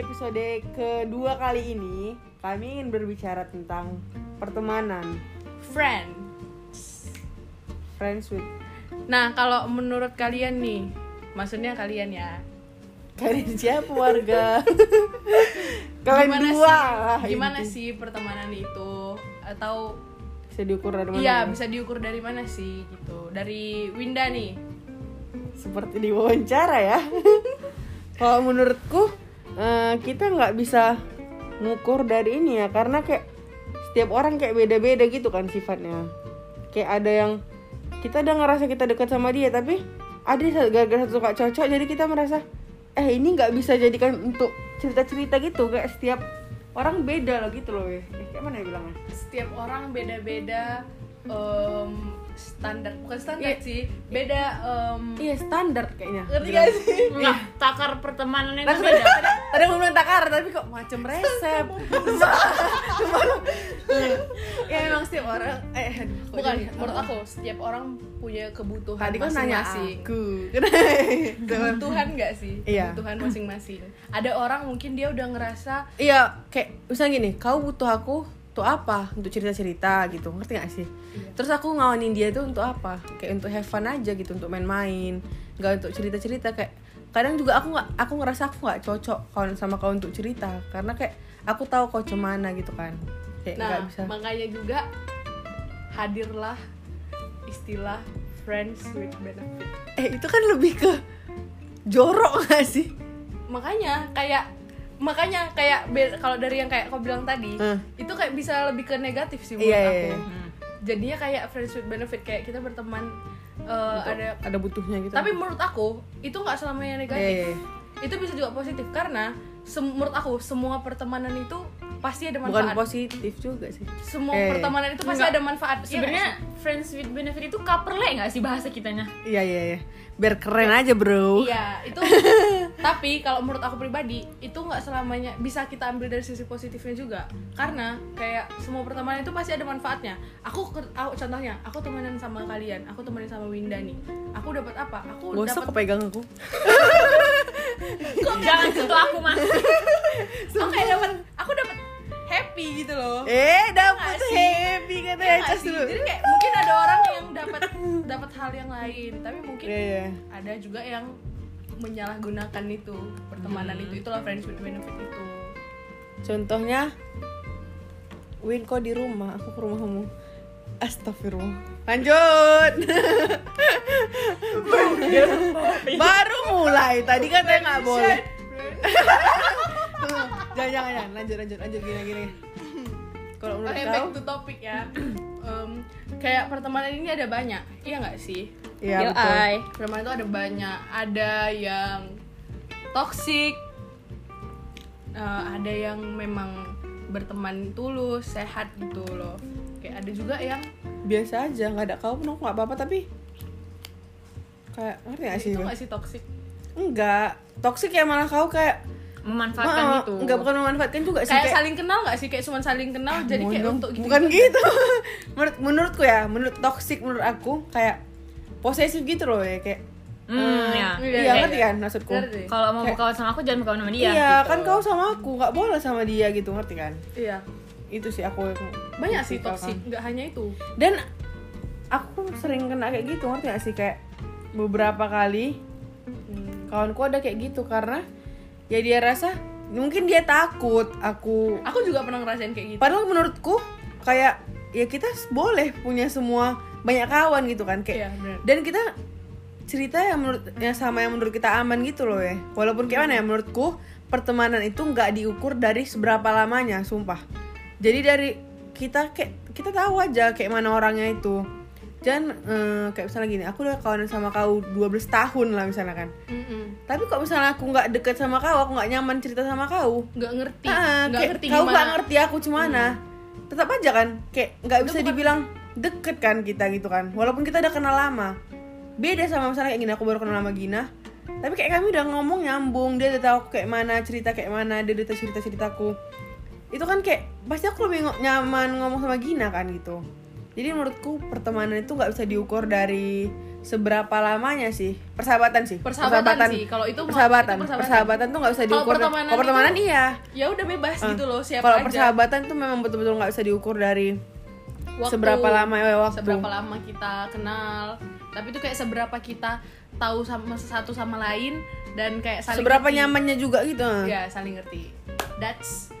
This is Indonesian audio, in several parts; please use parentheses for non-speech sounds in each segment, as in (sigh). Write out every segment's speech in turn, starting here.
episode kedua kali ini kami ingin berbicara tentang pertemanan friend. friends with Nah, kalau menurut kalian nih, maksudnya kalian ya, kalian siapa warga (laughs) kalian gimana dua sih, lah gimana sih pertemanan itu atau bisa diukur dari mana iya ya? bisa diukur dari mana sih gitu? Dari Winda nih. seperti diwawancara ya (laughs) kalau menurutku eh, kita nggak bisa ngukur dari ini ya karena kayak setiap orang kayak beda-beda gitu kan sifatnya. Kayak ada yang kita udah ngerasa kita dekat sama dia tapi ada gara-gara satu gak cocok jadi kita merasa eh ini nggak bisa jadikan untuk cerita-cerita gitu. Kayak setiap orang beda loh gitu loh ya kayak mana ya bilangnya? Setiap orang beda-beda em, standar, bukan standar Iya. sih, beda em, iya standar kayaknya ngerti gak sih? Enggak, takar pertemanan itu Nah, beda. tadi aku bilang takar tapi kok macam resep ya emang setiap orang eh Bukan, jadi- menurut aku setiap orang punya kebutuhan tadi kan nanya masing-masing. aku (laughs) kebutuhan nggak sih Iya. kebutuhan masing-masing ada orang mungkin dia udah ngerasa iya kayak misalnya gini kau butuh aku untuk apa? Untuk cerita cerita gitu ngerti gak sih? Iya. terus aku ngawanin dia itu untuk apa? Kayak untuk have fun aja gitu untuk main-main. Nggak untuk cerita cerita kayak kadang juga aku nggak aku ngerasa aku nggak cocok kawan sama kau untuk cerita. Karena kayak aku tahu kau cemana gitu kan. Kayak nah bisa. makanya juga hadirlah istilah friends with benefit. Eh itu kan lebih ke jorok gak sih? Makanya kayak makanya kayak kalau dari yang kayak kau bilang tadi Hmm. itu kayak bisa lebih ke negatif sih menurut Iya, aku iya. Hmm. jadinya kayak friends with benefit kayak kita berteman eh, ada ada butuhnya gitu tapi menurut aku itu nggak selamanya negatif Iya, iya, iya. itu bisa juga positif karena menurut aku semua pertemanan itu pasti ada bukan manfaat. positif juga sih. Semua Eh. pertemanan itu pasti Enggak. ada manfaat. Iya Sebenarnya sih? friends with benefit itu kaperle nggak sih bahasa kitanya? iya iya iya. Biar keren aja bro. Iya itu (laughs) tapi kalau menurut aku pribadi itu nggak selamanya bisa kita ambil dari sisi positifnya juga. Karena kayak semua pertemanan itu pasti ada manfaatnya. Aku, aku contohnya aku temenan sama kalian aku temenan sama Winda nih. Aku dapat apa? Aku dapat pegang (laughs) aku Jangan sentuh aku mas. (laughs) aku kayak dapat aku dapat happy gitu loh. Eh dapet Nggak sih? happy katanya Iya nggak cas sih? dulu. Jadi kayak mungkin ada orang yang dapat dapat hal yang lain, tapi mungkin Iya iya. ada juga yang menyalahgunakan itu pertemanan Hmm. itu. Itulah friends with benefit itu. Contohnya Win kok di rumah, aku ke rumahmu Astagfirullah. Lanjut mulai, tadi katanya nggak boleh. Jangan, jangan, jangan, lanjut, lanjut, lanjut, gini, gini. Kalau menurut Oke, kau? back to topic ya. Em, kayak pertemanan ini ada banyak, iya nggak sih? Iya betul. Pertemanan itu ada banyak, ada yang toxic, eh, ada yang memang berteman tulus, sehat gitu loh. Kayak ada juga yang Biasa aja, nggak ada kau pun aku nggak apa-apa. Tapi Kayak, ngerti gak sih? itu? nggak sih toxic? Enggak, toxic ya malah kau kayak Memanfaatkan Ah, itu. Enggak bukan memanfaatkan juga sih kayak, saling kenal nggak sih kayak cuma saling kenal jadi kayak untuk gitu bukan gitu (laughs) menurut menurutku ya menurut toxic menurut aku kayak posesif gitu loh ya kayak Hmm, ya. Iya, ngerti iya. kan maksudku. Kalau mau Kayak- berkawan sama aku jangan berkawan sama dia. iya gitu. kan kau sama aku nggak boleh sama dia gitu ngerti kan iya itu sih aku yang banyak sih kan. nggak hanya itu dan aku sering kena kayak gitu ngerti gak sih kayak beberapa kali Hmm. Kawanku ada kayak gitu karena ya dia rasa mungkin dia takut aku aku juga pernah ngerasain kayak gitu. Padahal menurutku kayak ya kita boleh punya semua banyak kawan gitu kan kayak Iya, dan kita cerita yang menurut yang sama yang menurut kita aman gitu loh ya. Walaupun kayak mana ya menurutku pertemanan itu nggak diukur dari seberapa lamanya sumpah. Jadi dari kita kayak kita tahu aja kayak mana orangnya itu dan eh, kayak misalnya gini aku udah kawan sama kau 12 tahun lah misalnya kan. Mm-mm. tapi kok misalnya aku nggak deket sama kau aku nggak nyaman cerita sama kau? Nggak ngerti. Ah, nggak kayak ngerti kau nggak ngerti aku cemana tetap aja kan kayak nggak bisa bukan- dibilang deket kan kita gitu kan. Walaupun kita udah kenal lama. Beda sama misalnya kayak gini aku baru kenal sama Gina. Tapi kayak kami udah ngomong nyambung dia udah tahu aku kayak mana cerita kayak mana dia udah tahu cerita ceritaku itu kan kayak pasti aku lebih nyaman ngomong sama Gina kan gitu jadi menurutku pertemanan itu nggak bisa diukur dari seberapa lamanya sih. Persahabatan sih. Persahabatan sih, kalau itu persahabatan. itu persahabatan. persahabatan tuh nggak bisa Kalau diukur. pertemanan kalau pertemanan itu- iya. ya udah bebas gitu loh siapa kalau persahabatan tuh memang betul-betul nggak bisa diukur dari Waktu. seberapa lama ya waktu. seberapa lama kita kenal. Tapi itu kayak seberapa kita tahu sama satu sama lain dan kayak saling seberapa ngerti. nyamannya juga gitu. Ya saling ngerti. That's persahabatan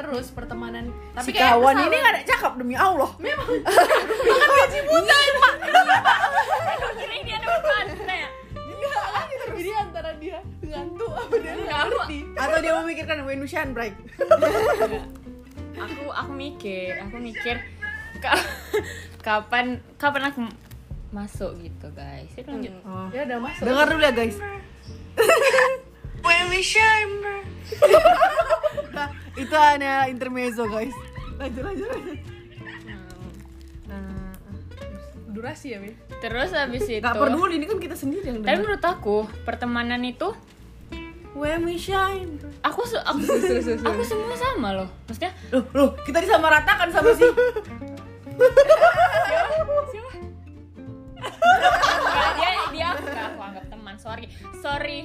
terus pertemanan. Tapi si kawan ini persahabatan- nggak ada cakap demi Allah. Memang. (laughs) Makan gaji buta pak. Kira ini ada manfaatnya ya? jadi antara dia ngantuk apa dia nggak ngerti. Atau dia memikirkan shine bright Aku aku mikir, aku mikir ka- kapan kapan aku masuk gitu guys. Itu lanjut. oh. ya udah masuk. Dengar dulu ya guys. When we shine itu hanya intermezzo guys lanjut lanjut lanjut Nah, durasi ya Wi? Terus habis itu nggak peduli ini kan kita sendiri yang Tapi menurut aku pertemanan itu when we shine aku se- aku, aku semua sama loh. Maksudnya loh loh kita disamaratakan sama si siapa? Enggak, dia dia aku aku anggap teman. Sorry. Sorry.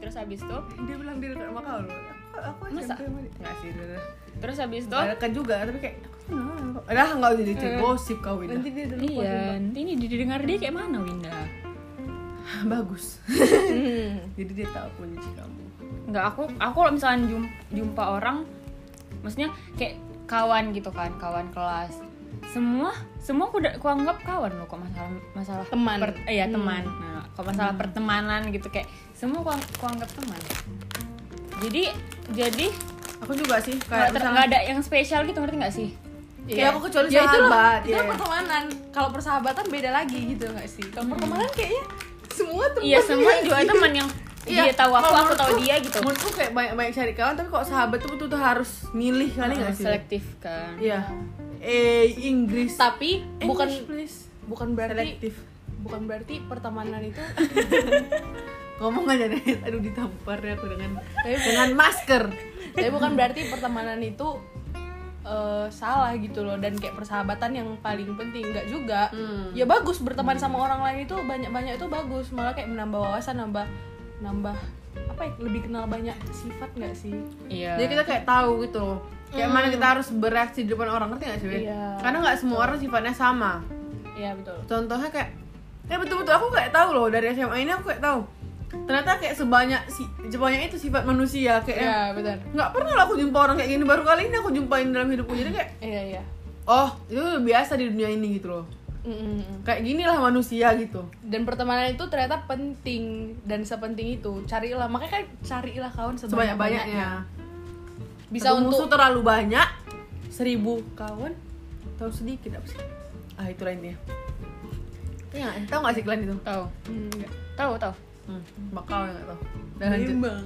Terus habis itu dia bilang dia sama kau loh aku Masa? SMP nggak sih udah terus habis itu? Dekat juga tapi kayak kok. Udah nggak jadi cerita gosip kau ini nanti dia Iya, nanti ini didengar dia kayak mana Winda? (laughs) bagus. (laughs) Jadi dia tahu kunci kamu. Enggak, aku aku kalau misalnya jum- jumpa orang maksudnya kayak kawan gitu kan, kawan kelas. Semua semua aku udah aku anggap kawan loh kok masalah masalah Teman. per- eh, ya teman. Nah, kalau masalah pertemanan gitu kayak semua aku, aku anggap teman. Jadi jadi aku juga sih nggak kayak ter- misalnya nggak ada yang spesial gitu ngerti nggak sih? Kayak aku kecuali ya itu loh, sahabat, itu ya. pertemanan. Kalau persahabatan beda lagi gitu nggak sih? Kalau pertemanan kayaknya semua teman Iya semua juga teman yang Iya, dia tahu aku, aku tahu dia gitu. menurutku kayak banyak banyak cari kawan tapi kok sahabat tuh betul tuh harus milih kali nggak sih? selektif kan. iya. Eh Inggris. Tapi bukan English, please. bukan berarti selektif. bukan berarti pertemanan itu (laughs) ngomong aja deh. (laughs) Aduh ditampar ya aku dengan tapi, dengan masker. Tapi bukan berarti pertemanan itu eh, salah gitu loh. Dan kayak persahabatan yang paling penting. Nggak juga. Hmm. ya bagus berteman sama orang lain itu banyak banyak itu bagus. Malah kayak menambah wawasan nambah nambah apa ya lebih kenal banyak sifat nggak sih? Iya. jadi kita kayak tahu gitu loh. Kayak mana kita harus bereaksi di depan orang ngerti gak sih? Iya. karena nggak semua orang sifatnya sama. Iya betul. Contohnya kayak ya betul-betul. Aku kayak tahu loh dari SMA ini aku kayak tahu ternyata kayak sebanyak si sebanyak itu sifat manusia kayak iya betul nggak pernah lah aku jumpa orang kayak gini. Baru kali ini aku jumpain dalam hidupku. Jadi kayak iya iya. oh itu biasa di dunia ini gitu loh. Mm-mm. kayak ginilah manusia gitu. Dan pertemanan itu ternyata penting. Dan sepenting itu carilah. Makanya kan carilah kawan sebanyak banyaknya bisa Satu musuh untuk terlalu banyak seribu kawan tahu sedikit apa sih? Ah itu lainnya. Ya tahu nggak sih kalian itu? Tahu. Hmm, enggak. Tahu, tahu. Hmm, bakal nggak tahu dan lanjut. Berimbang.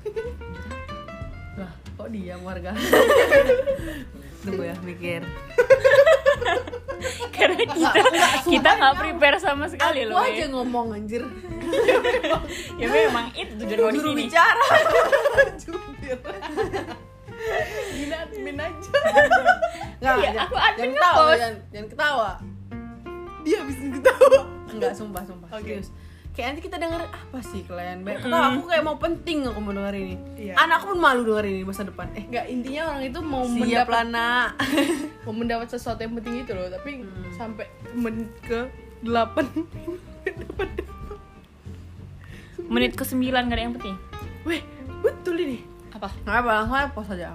(laughs) lah kok diam warga? (laughs) Tunggu ya mikir. (laughs) Karena kita kita nggak prepare sama sekali aku loh. aja Ya. ngomong anjir. Ya memang itu tujuan kau di juru sini. bicara. Gina admin aja. Nggak Iya, aku admin jangan ketawa jangan, jangan ketawa. Dia habis ketawa. Enggak sumpah sumpah. Oke. serius kayak nanti kita denger apa sih kalian baik ketawa aku kayak mau penting aku mau denger ini Iya. anakku pun malu denger ini masa depan eh nggak intinya orang itu mau siap mendapat lah nak (laughs) mau mendapat sesuatu yang penting itu loh tapi Hmm. sampai menit ke delapan (laughs) Menit ke sembilan gak ada yang penting. weh betul ini Apa? nggak apa langsung aja pause aja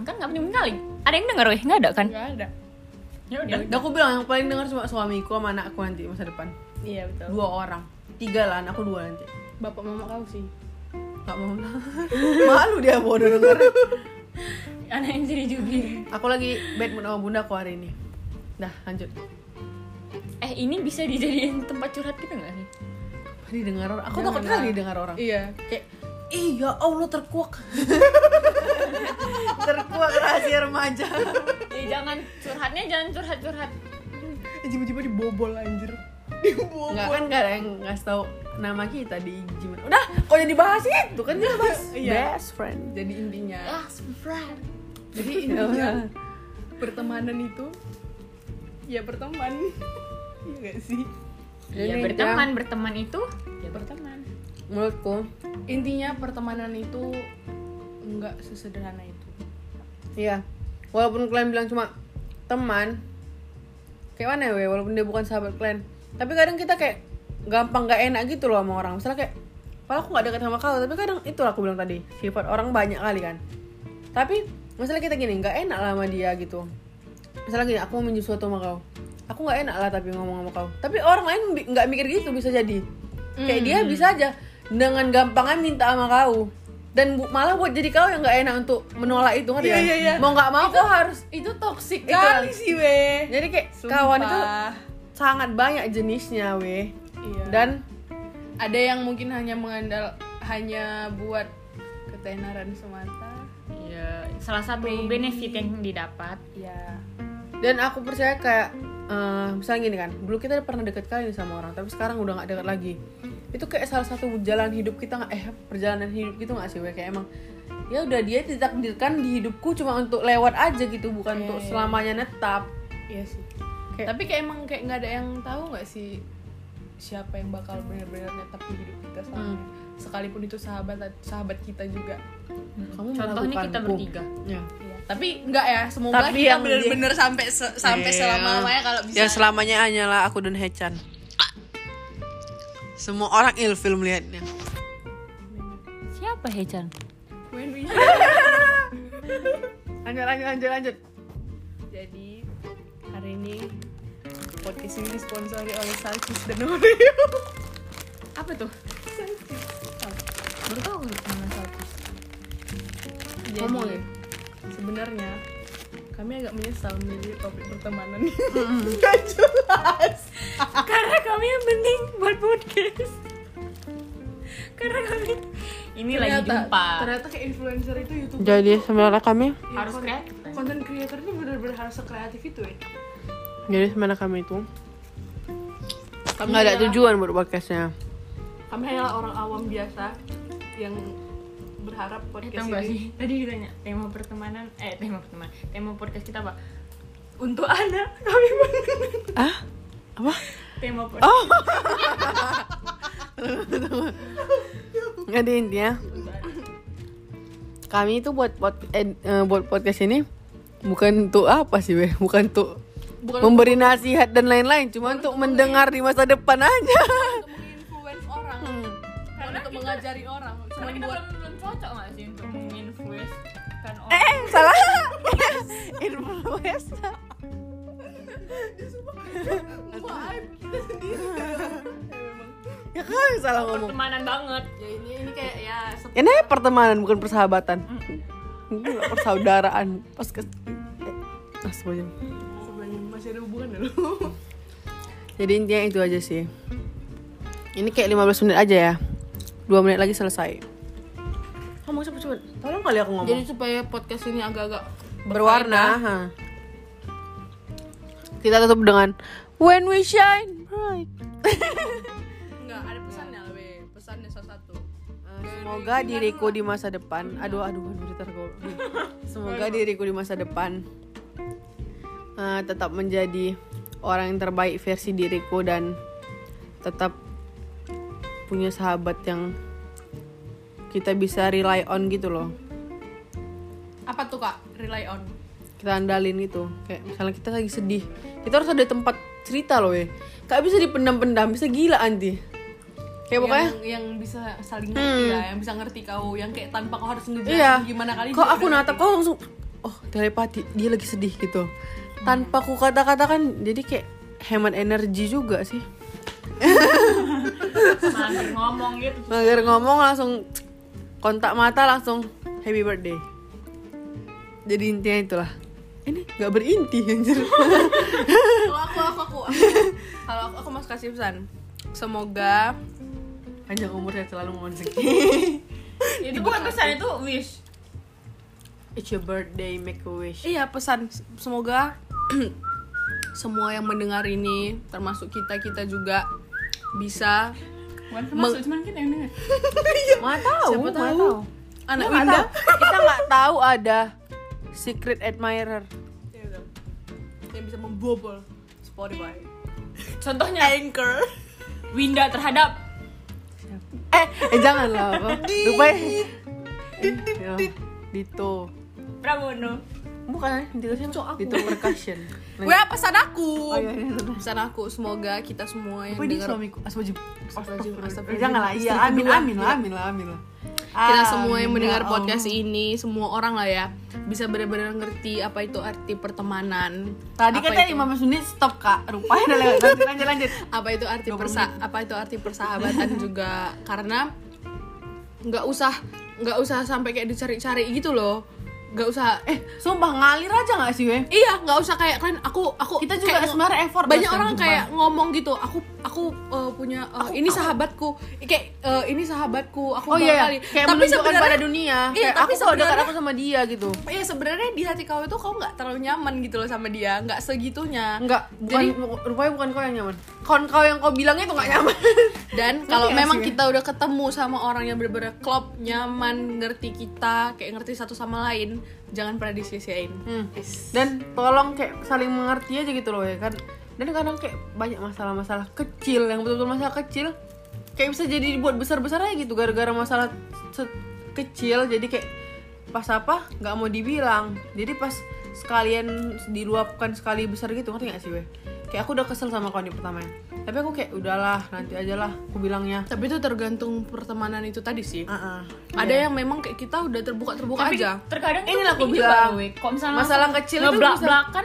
kan nggak penting kali. Ada yang denger weh? Nggak ada kan? nggak ada Ya Dan aku bilang yang paling denger cuma suamiku sama anakku nanti masa depan. Iya betul. Dua orang. Tiga lah anakku dua nanti. Bapak mama kau sih. Nggak mau (laughs) malu dia bodoh denger (laughs) Anak yang jadi jubir. aku lagi bad mood sama bunda aku hari ini. Dah lanjut. Eh ini bisa dijadiin tempat curhat kita nggak sih? didengar orang? Aku takut kali dengar orang. Iya. Kayak iya Allah terkuak (laughs) terkuak rahasia remaja. Ya jangan curhatnya jangan curhat-curhat. tiba-tiba dibobol anjir. Dibobol. Nggak kan nggak ada yang ngasih tahu nama kita di gimana udah kok jadi bahas itu kan dia bahas Iya. best friend. Jadi intinya. Ah, friend. jadi (laughs) intinya pertemanan itu ya berteman. Iya gak sih? Ya Ini berteman berteman itu ya berteman. Menurutku. Intinya pertemanan itu nggak sesederhana itu Iya, walaupun kalian bilang cuma teman, kayak mana ya, walaupun dia bukan sahabat kalian, tapi kadang kita kayak gampang gak enak gitu loh sama orang. Misalnya kayak, padahal aku gak dekat sama kau, tapi kadang itu aku bilang tadi, sifat orang banyak kali kan. Tapi masalah kita gini, gak enak lah sama dia gitu. Misalnya gini, aku mau minjem sesuatu sama kau, aku gak enak lah tapi ngomong sama kau. Tapi orang lain nggak mikir gitu bisa jadi. Kayak dia bisa aja dengan gampangnya minta sama kau. Dan bu- malah buat jadi kau yang nggak enak untuk menolak itu Iya, kan? iya, iya. Mau nggak mau kau harus itu toksik kali sih weh jadi kayak Sumpah. kawan itu sangat banyak jenisnya weh iya. dan ada yang mungkin hanya mengandal hanya buat ketenaran semata ya salah satu benefit yang didapat ya dan aku percaya kayak eh, misalnya gini kan dulu kita pernah deket kali nih sama orang tapi sekarang udah nggak deket lagi. Itu kayak salah satu jalan hidup kita nggak eh perjalanan hidup gitu nggak sih weh kayak emang ya udah dia ditakdirkan di hidupku cuma untuk lewat aja gitu bukan Iya, untuk iya. selamanya netap. Iya sih. Kayak- tapi kayak emang kayak nggak ada yang tahu nggak sih siapa yang bakal benar-benar netap di hidup kita selamanya sekalipun itu sahabat sahabat kita juga. Kamu contohnya kita bertiga. Ya. Tapi enggak ya semoga Tapi kita yang benar-benar sampai se- sampai Iya. selama lamanya kalau bisa Ya selamanya hanyalah aku dan Hechan. Semua orang ilfil melihatnya. siapa Hechan Lanjut lanjut lanjut lanjut. jadi hari ini podcast ini disponsori oleh Salsis dan Oreo apa tuh baru tahu aku nama Saltis Jadi, Ngomong ya? Sebenarnya kami agak menyesal memilih topik pertemanan. Ini Nggak (laughs) jelas. Karena kami yang penting buat podcast. Karena kami ini lagi ternyata, jumpa. ternyata kayak influencer itu youtuber Jadi sebenarnya kami, ya, harus kon- kreatif content creator itu benar-benar harus sekreatif itu ya. Jadi sebenarnya kami itu kami nggak ada tujuan buat podcastnya. kami hanyalah orang awam biasa yang berharap Eh, podcast gak ini sih? (laughs) Tadi ditanya tema pertemanan, eh tema pertemanan, tema podcast kita apa? Untuk anak kami (laughs) Ah? Apa? tema podcast. Oh. Jadi (laughs) intinya kami itu buat pod, eh, eh, buat podcast ini bukan untuk apa sih weh? Bukan untuk bukan memberi nasihat dan lain-lain, cuma untuk mendengar di masa depan aja. untuk menginfluence orang Karena untuk kita- mengajari orang cuma buat cocok gak sih untuk menginfluence kan orang? Eh, salah. (laughs) Influence. Kita sendiri Ya yang salah ngomong. Pertemanan banget. ya ini ini kayak ya Ini pertemanan bukan persahabatan. Ini persaudaraan. Pas ke eh, ah, semuanya. sebenarnya masih ada hubungan dulu Jadi intinya itu aja sih. Ini kayak 15 menit aja ya. 2 menit lagi selesai. Ngomong cepet-cepet. Tolong kali aku ngomong. jadi supaya podcast ini agak-agak berwarna. ha. (laughs) Kita tutup dengan When we shine bright. (laughs) enggak ada pesannya we pesannya salah satu Eh, Semoga diriku di masa depan, aduh aduh aduh (laughs) aduh. Semoga diriku di masa depan eh, tetap menjadi orang yang terbaik versi diriku dan tetap punya sahabat yang kita bisa rely on gitu loh. apa tuh kak rely on Kita andalin gitu. Kayak misalnya kita lagi sedih, kita harus ada tempat cerita loh ya. Gak bisa dipendam-pendam, bisa gila anti. Kayak pokoknya yang, yang bisa saling ngerti ya yang bisa ngerti kau yang kayak tanpa kau harus ngejelasin Iya. gimana kali Kok aku natap ngerti. kok langsung oh telepati dia lagi sedih gitu. Tanpa ku kata-katakan jadi kayak hemat energi juga sih. Mager ngomong gitu. Mager ngomong langsung kontak mata langsung happy birthday. Jadi intinya itulah. Ini nggak berinti anjir. (laughs) kalau aku aku aku, (laughs) kalau aku, aku mau kasih pesan semoga Panjang umur saya selalu mohon rezeki. (laughs) Itu bukan pesan itu wish. It's your birthday, make a wish. iya pesan semoga (clears throat) semua yang mendengar ini termasuk kita kita juga bisa Bukan termasuk cuman kita yang dengar. Mana tahu, Siapa mana tahu? tahu. anak Winda tahu. Kita nggak tahu ada secret admirer. Ya udah. yang bisa membobol Spotify contohnya Anchor Winda terhadap eh eh jangan lah rupanya Ya, Dito Pramono bukan Dito siapa Dito percussion (laughs) gue pesan aku? Oh iya iya iya. pesan aku semoga kita semua yang dengar suamiku. Eh, astagfirullahaladzim. jangan lah iya amin amin lah amin lah amin lah. Kita semua yang Amin, mendengar ya podcast ini semua orang lah ya bisa benar-benar ngerti apa itu arti pertemanan. Tadi apa katanya 15 menit stop kak. Rupanya udah lewat. Lanjut lanjut lanjut. Apa itu arti persa apa itu arti persahabatan juga? Karena nggak usah nggak usah sampai kayak dicari-cari gitu loh nggak usah. Eh sumpah ngalir aja gak sih weh? Iya nggak usah kayak kan aku aku kita juga kayak- sebenarnya effort banyak orang sumpah. kayak ngomong gitu aku aku uh, punya uh, ini sahabatku. Kayak uh, ini sahabatku aku oh iya bakal- kayak tapi sebenarnya pada dunia. Iya, kayak tapi aku dekat aku sama dia gitu. Ya sebenarnya di hati kau itu kau nggak terlalu nyaman gitu loh sama dia nggak segitunya. Bukan Jadi- rupanya bukan kau yang nyaman. Kawan kau yang kau bilangnya itu gak nyaman. (laughs) Dan kalau nggak memang sih? kita udah ketemu sama orang yang bener-bener klop nyaman ngerti kita kayak ngerti satu sama lain jangan pernah disia-siain Hmm. Dan tolong kayak saling mengerti aja gitu loh ya kan. Dan kadang kayak banyak masalah-masalah kecil yang betul-betul masalah kecil kayak bisa jadi dibuat besar-besar aja gitu gara-gara masalah kecil jadi kayak pas apa nggak mau dibilang. Jadi pas sekalian diluapkan sekali besar gitu ngerti gak sih weh? Kayak aku udah kesel sama kawan di pertamanya. Tapi aku kayak udahlah nanti aja lah aku bilangnya. tapi itu tergantung pertemanan itu tadi sih Ah, ah. ada yang memang kayak kita udah terbuka terbuka tapi aja terkadang itu Inilah aku juga bilang. Kok misalnya Masalah kecil itu ngeblak bisa- belakan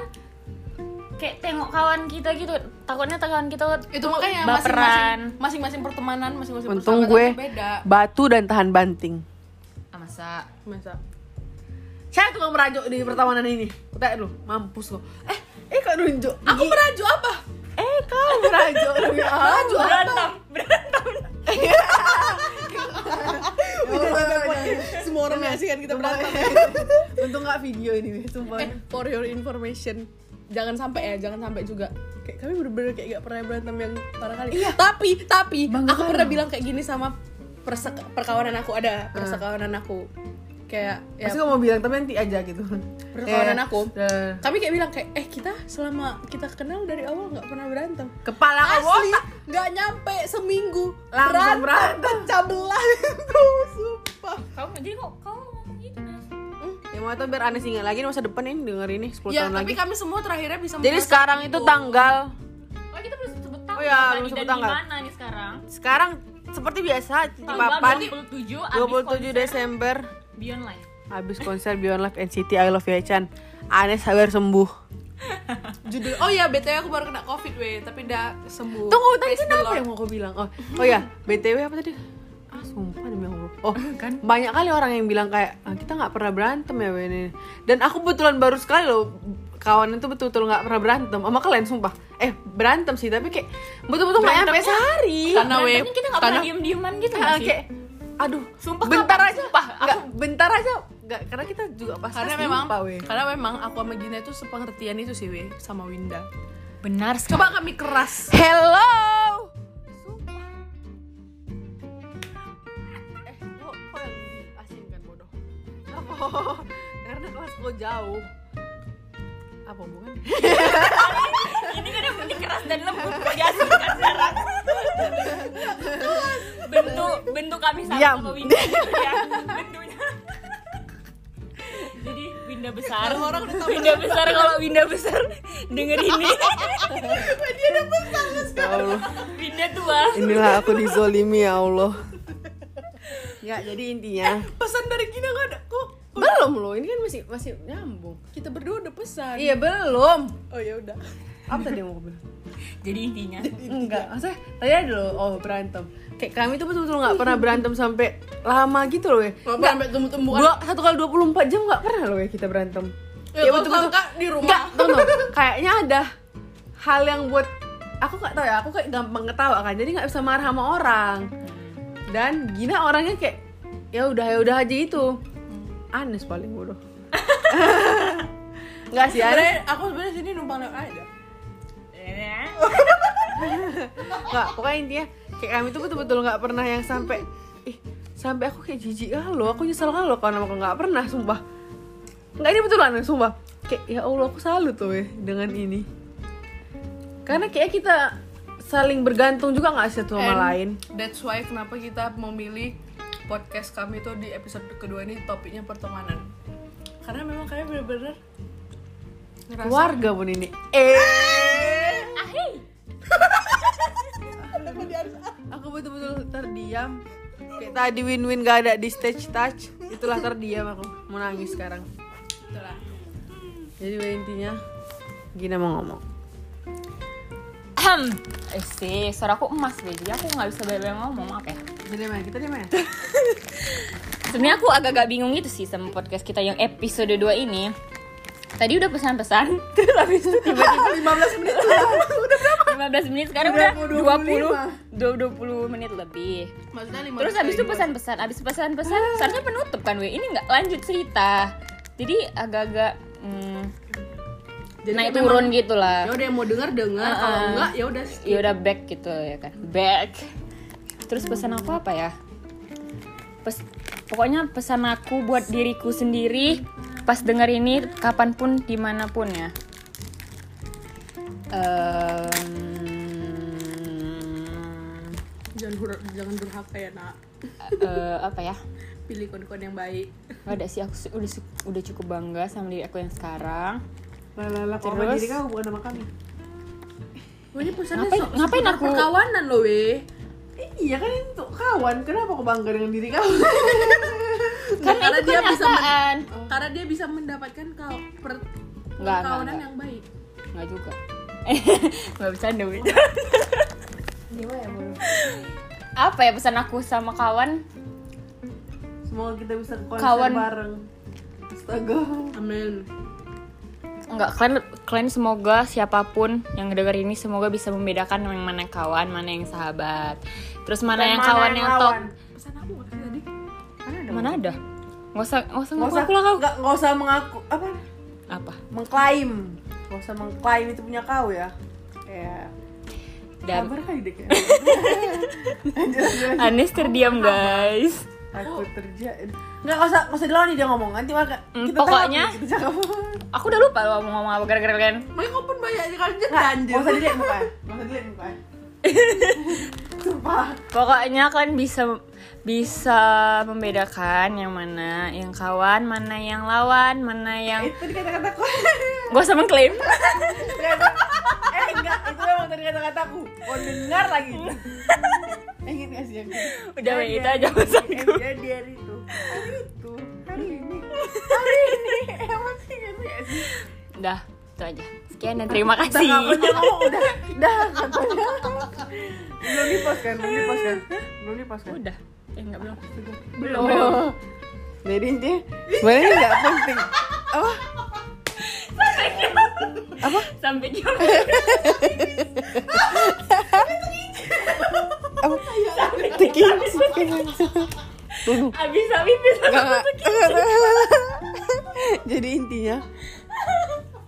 kayak tengok kawan kita gitu takutnya kawan kita itu makanya baperan masing-masing masing-masing pertemanan masing-masing Untung persahabatan gue beda batu dan tahan banting. Ah, masa masa Siapa tukang merajuk di pertemanan ini? Kutanya dulu, mampus lo. Eh, eh kok nunjuk? aku Gigi. merajuk apa? Eh, kau merajuk (laughs) demi merajuk Allah. apa (laughs) semua orang menyaksikan kita berantem. Untung gak video ini, sumpah. eh for your information. Jangan sampai ya jangan sampai juga. Kayak kami bener-bener kayak gak pernah berantem yang parah kali. Iya. tapi tapi Bangga aku pernah bilang kayak gini sama persek- perkawanan aku. Ada persekawanan aku kayak ya. Pasti mau bilang, tapi nanti aja gitu. perkawanan Eh, aku. Eh, kami kayak bilang kayak eh kita selama kita kenal dari awal nggak pernah berantem. Kepala asli nggak nyampe seminggu. Langsung berantem. pecah belah. Itu (laughs) sumpah. Kamu jadi kok kamu ngomong gitu Nas? Ya mau tau biar aneh ingat lagi masa depan ini denger ini 10 ya tahun tapi lagi. kami semua terakhirnya bisa Jadi sekarang itu tanggal. Oh kita belum sebut tanggal Oh iya, tadi belum sebut dan tanggal. gimana nih sekarang? Sekarang seperti biasa tanggal Papan 27 abis 27 Desember Beyond Life habis konser Beyond Live NCT I Love You Chan. Aneh sabar sembuh. (laughs) judul oh ya btw aku baru kena covid weh tapi udah sembuh Tunggu tadi kenapa yang mau aku bilang? Oh, oh (laughs) ya, BTW apa tadi? Ah, sumpah demi Allah. Oh, (laughs) Kan? banyak kali orang yang bilang kayak "Ah, kita nggak pernah berantem ya ini. Dan aku betulan baru sekali loh kawan itu betul-betul nggak pernah berantem sama kalian sumpah. Eh berantem sih tapi kayak betul-betul nggak Berantemnya- sehari. Karena Berantemnya kita nggak pernah diem-dieman gitu Ah, sih kayak aduh Sumpah, bentar aja Sumpah, nggak bentar aja nggak karena kita juga pas karena memang lupa, weh. karena memang aku sama Gina itu sepengertian itu sih weh sama Winda benar sekali coba kami keras Hello. Sumpah. Eh, kok kok yang diasingkan bodoh? Apa? (laughs) Karena kelas kau jauh. Apa bukan? (laughs) ini kan yang penting keras dan lembut kok diasingkan sekarang bentuk bentuk kami sama Diam. sama Winda gitu ya bentuknya jadi Winda besar Orang udah tahu Winda besar kalau Winda besar denger ini Ya Allah. Winda tua Inilah aku dizolimi ya Allah. Ya, jadi intinya pesan dari Gina nggak ada kok belum loh. Ini kan masih masih nyambung. kita berdua udah pesan Iya, belum. oh ya udah Apa tadi yang mau bilang? Jadi intinya. Enggak, maksudnya tadi ada loh, oh berantem. Kayak kami tuh betul-betul gak pernah berantem sampai lama gitu loh ya nggak pernah sampai temu-temuan Dua, satu kali 24 jam gak pernah loh ya kita berantem. Ya, Ya, betul-betul. Kak, di rumah. Enggak, tunggu Kayaknya ada hal yang buat Aku gak tahu ya, aku kayak gampang ketawa kan Jadi gak bisa marah sama orang. Dan Gina orangnya kayak ya udah ya udah aja itu. Anes paling bodoh. (laughs) Enggak sih, Anes? Aku sebenarnya sini numpang lewat aja nggak pokoknya intinya kayak kami tuh betul-betul nggak pernah yang sampai ih sampai aku kayak jijik ah lo aku nyesel kan lo karena aku nggak pernah sumpah. Nggak ini betulan sumpah. Kayak ya allah aku salut tuh ya dengan ini. Karena kayak kita saling bergantung juga nggak sih satu sama lain? That's why kenapa kita memilih podcast kami itu di episode kedua ini topiknya pertemanan. Karena memang kayak bener-bener ngerasa keluarga pun ini eh aku betul-betul terdiam. Kayak tadi win-win gak ada di stage touch itulah terdiam aku. Mau nangis sekarang. Itulah. jadi intinya gini mau ngomong. Ahem. eh sih suaraku emas deh jadi aku nggak bisa banyak ngomong maaf ya jadi mana? Kita di mana? (laughs) Sebenarnya aku agak-agak bingung gitu sih sama podcast kita yang episode 2 ini tadi udah pesan-pesan (laughs) terus habis itu tiba-tiba (laughs) 15 menit (laughs) udah berapa? 15 menit sekarang Udah udah mau 20 20 menit lebih. Maksudnya terus habis itu pesan-pesan habis pesan-pesan seharusnya penutup kan we ini nggak lanjut cerita. Jadi agak-agak hmm, Jadi naik turun gitu lah Ya udah mau denger denger, kalau Uh-uh. enggak ya udah ya udah back gitu ya kan. Back. Terus pesan aku apa ya? Pes- pokoknya pesan aku buat diriku sendiri pas denger ini kapan pun di mana pun ya Em, Jangan hur- jangan durhaka ya nak. eh, apa ya Pilih kawan-kawan yang baik. Gak ada sih aku su- udah su- udah cukup bangga sama diri aku yang sekarang kalau Terus? diri kamu bukan nama kami Wah, ini pesannya Ngapain- so- ngapain aku- perkawanan loh weh. iya kan itu kawan kenapa kau bangga dengan diri kamu (laughs) karena karena itu dia bisa men- Karena dia bisa mendapatkan kau per enggak, yang baik. nggak juga (laughs) nggak bisa Dewi gimana ya apa ya pesan aku sama kawan semoga kita bisa konser Kawan- bareng astaga Amin. Enggak, kalian kalian semoga siapa pun yang ngedenger ini semoga bisa membedakan yang mana kawan, mana yang sahabat. Terus mana Dan yang kawan yang top. lawan. Pesan aku nggak sih tadi? Mana ada? Nggak usah nggak usah Nggak ngaku lah kau. nggak, nggak usah mengaku apa? Apa? Mengklaim. Nggak usah mengklaim itu punya kau ya. Ya. Dan Sabar kali deh kayak. Lanjut, (laughs) lanjut, lanjut. Anis terdiam guys. Aku terjadi. Nggak, nggak usah, nggak usah dilawan nih dia ngomong. Nanti maka Hmm, kita pokoknya- cakap. Aku udah lupa lo mau ngomong apa gara-gara kalian. Makanya kau pun banyak kali Nggak, janji. nggak usah dilihat mukanya. Nggak usah dilihat mukanya. (laughs) Sumpah. Pokoknya kalian bisa bisa membedakan yang mana yang kawan, mana yang lawan, mana yang Itu tadi kata-kata kau. Gak usah mengklaim. eh enggak, itu memang tadi kata-kataku. Kau dengar lagi. eh ingat sih yang gitu? Udah Jadi itu aja pesanku. Eh, jadi hari itu. Hari itu. Hari ini. Hari ini. Emang sih gitu ya sih. Udah, itu aja. Sekian dan terima Udah kasih. ngomong udah. Udah katanya. Belum di kan? Belum di kan? Belum di kan? Udah. Eh belum. Belum. Oh. Jadi intinya sebenarnya nggak penting. Apa? Apa? Sampai (laughs) Apa? Tekin. Abis nggak. Jadi intinya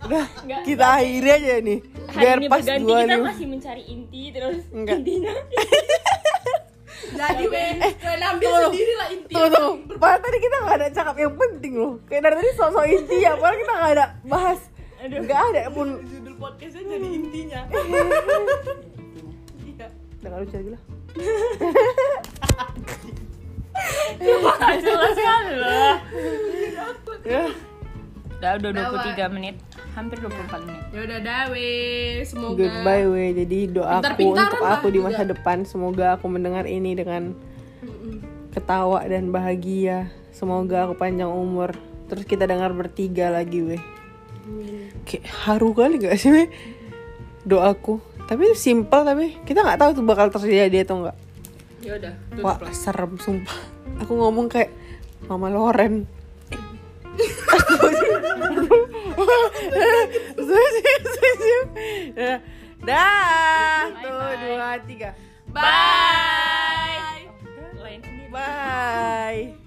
udah Nggak. kita akhiri aja nih biar pas dua kita masih mencari inti terus Enggak. intinya (laughs) Jadi weh, kalian ambil tunggu. sendiri lah inti. tunggu tunggu padahal tadi kita nggak ada cakap yang penting loh kayak dari tadi sosok inti ya padahal kita nggak ada bahas Aduh. nggak ada pun Judul podcastnya jadi intinya. (laughs) Iya. udah nggak lucu lagi lah Nggak jelas sekali lah ya udah Udah, 23 menit hampir 24 menit. Ya udah dah weh, semoga goodbye we jadi doaku untuk lah aku di masa juga. depan. Semoga aku mendengar ini dengan ketawa dan bahagia. Semoga aku panjang umur. Terus kita dengar bertiga lagi weh. Kayak haru kali gak sih weh? Doaku. Tapi simple tapi kita nggak tahu tuh bakal terjadi atau enggak Ya udah, wah serem sumpah. Aku ngomong kayak mama Loren (laughs) Dah, satu, dua, tiga. Bye. Bye. Bye.